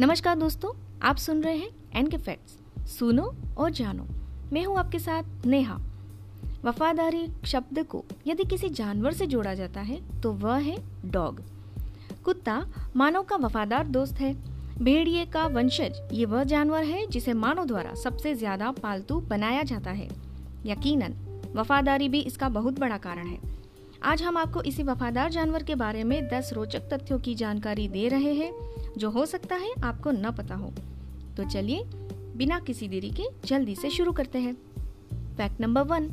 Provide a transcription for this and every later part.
नमस्कार दोस्तों, आप सुन रहे हैं एन के फैक्ट्स सुनो और जानो। मैं हूँ आपके साथ नेहा। वफादारी शब्द को यदि किसी जानवर से जोड़ा जाता है तो वह है डॉग। कुत्ता मानव का वफादार दोस्त है। भेड़िए का वंशज ये वह जानवर है जिसे मानव द्वारा सबसे ज़्यादा पालतू बनाया जाता है। यकीनन, वफादारी भी इसका बहुत बड़ा कारण है। आज हम आपको इसी वफादार जानवर के बारे में 10 रोचक तथ्यों की जानकारी दे रहे हैं, जो हो सकता है आपको न पता हो। तो चलिए, बिना किसी देरी के जल्दी से शुरू करते हैं। फैक्ट नंबर वन,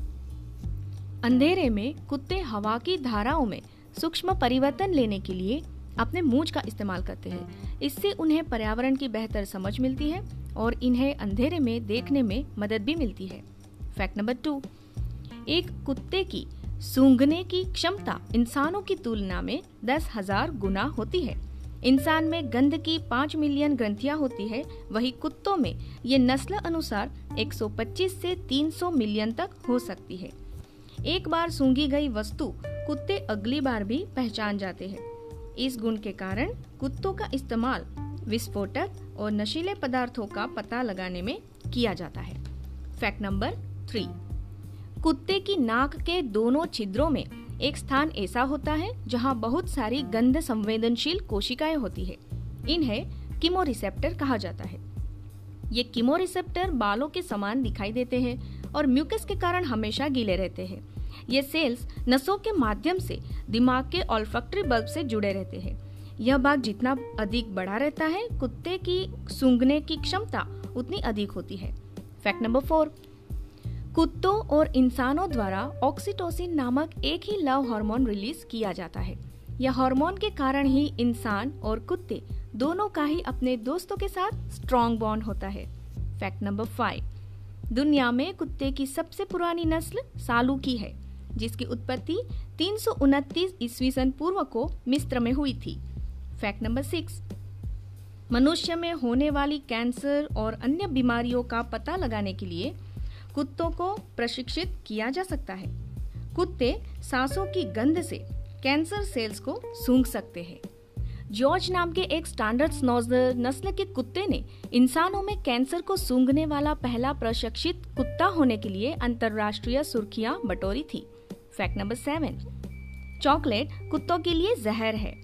अंधेरे में कुत्ते हवा की धाराओं में सूक्ष्म परिवर्तन लेने के लिए अपने मूंछ का इस्तेमाल करते हैं। इससे उन्हें पर्यावरण की बेहतर समझ मिलती है और इन्हें अंधेरे में देखने में मदद भी मिलती है। फैक्ट नंबर टू, एक कुत्ते की सूंघने की क्षमता इंसानों की तुलना में दस हज़ार गुना होती है। इंसान में गंध की पाँच मिलियन ग्रंथियाँ होती है, वही कुत्तों में ये नस्ल अनुसार 125 से 300 मिलियन तक हो सकती है। एक बार सूंघी गई वस्तु कुत्ते अगली बार भी पहचान जाते हैं। इस गुण के कारण कुत्तों का इस्तेमाल विस्फोटक और नशीले पदार्थों का पता लगाने में किया जाता है। Fact number three. कुत्ते की नाक के दोनों छिद्रों में एक स्थान ऐसा होता है जहाँ बहुत सारी गंध संवेदनशील कोशिकाएँ होती है। इन्हें किमो रिसेप्टर कहा जाता है। ये किमो रिसेप्टर बालों के समान दिखाई देते हैं और म्यूकस के कारण हमेशा गीले रहते हैं। ये सेल्स नसों के माध्यम से दिमाग के ऑल्फैक्टरी बल्ब से जुड़े रहते हैं। यह भाग जितना अधिक बड़ा रहता है, कुत्ते की सूंघने की क्षमता उतनी अधिक होती है। फैक्ट नंबर फोर कुत्तों और इंसानों द्वारा ऑक्सीटोसिन नामक एक ही लव हार्मोन रिलीज़ किया जाता है। यह हार्मोन के कारण ही इंसान और कुत्ते दोनों का ही अपने दोस्तों के साथ स्ट्रॉन्ग बॉन्ड होता है। फैक्ट नंबर फाइव दुनिया में कुत्ते की सबसे पुरानी नस्ल सालू की है, जिसकी उत्पत्ति तीन सौ ईस्वी सन पूर्व को मिस्र में हुई थी। फैक्ट नंबर सिक्स मनुष्य में होने वाली कैंसर और अन्य बीमारियों का पता लगाने के लिए कुत्तों को प्रशिक्षित किया जा सकता है। कुत्ते सांसों की गंध से कैंसर सेल्स को सूंघ सकते हैं। जॉर्ज नाम के एक स्टैंडर्ड स्नोजर नस्ल के कुत्ते ने इंसानों में कैंसर को सूंघने वाला पहला प्रशिक्षित कुत्ता होने के लिए अंतरराष्ट्रीय सुर्खियाँ बटोरी थी। Fact number seven. चॉकलेट कुत्तों के लिए जहर है।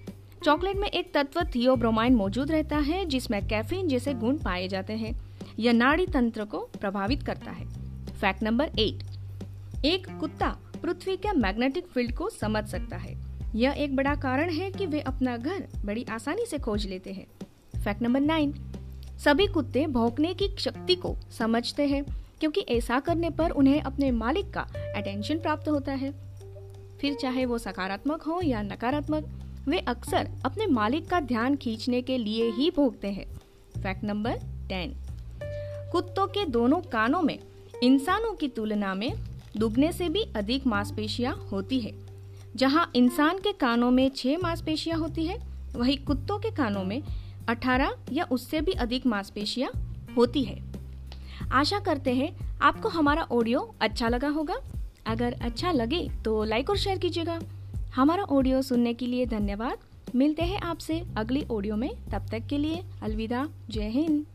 चॉकलेट में एक तत्व थियोब्रोमाइन मौजूद रहता है, जिसमें कैफीन जैसे गुण पाए जाते हैं। यह नाड़ी तंत्र को प्रभावित करता है। Fact number eight. एक कुत्ता पृथ्वी के मैग्नेटिक फ़ील्ड को समझ सकता है। यह एक बड़ा कारण है कि वे अपना घर बड़ी आसानी से खोज लेते हैं। Fact number nine. सभी कुत्ते भौंकने की शक्ति को समझते हैं, क्योंकि ऐसा करने पर उन्हें अपने मालिक का अटेंशन प्राप्त होता है। फिर चाहे वो सकारात्मक हो या नकारात्मक, वे अक्सर अपने मालिक का ध्यान खींचने के लिए ही भोगते हैं। Fact number ten. कुत्तों के दोनों कानों में इंसानों की तुलना में दुगने से भी अधिक मांसपेशियाँ होती है। जहाँ इंसान के कानों में छह मांसपेशियाँ होती है, वही कुत्तों के कानों में 18 या उससे भी अधिक मांसपेशियाँ होती है। आशा करते हैं आपको हमारा ऑडियो अच्छा लगा होगा। अगर अच्छा लगे तो लाइक और शेयर कीजिएगा। हमारा ऑडियो सुनने के लिए धन्यवाद। मिलते हैं आपसे अगली ऑडियो में। तब तक के लिए अलविदा। जय हिंद।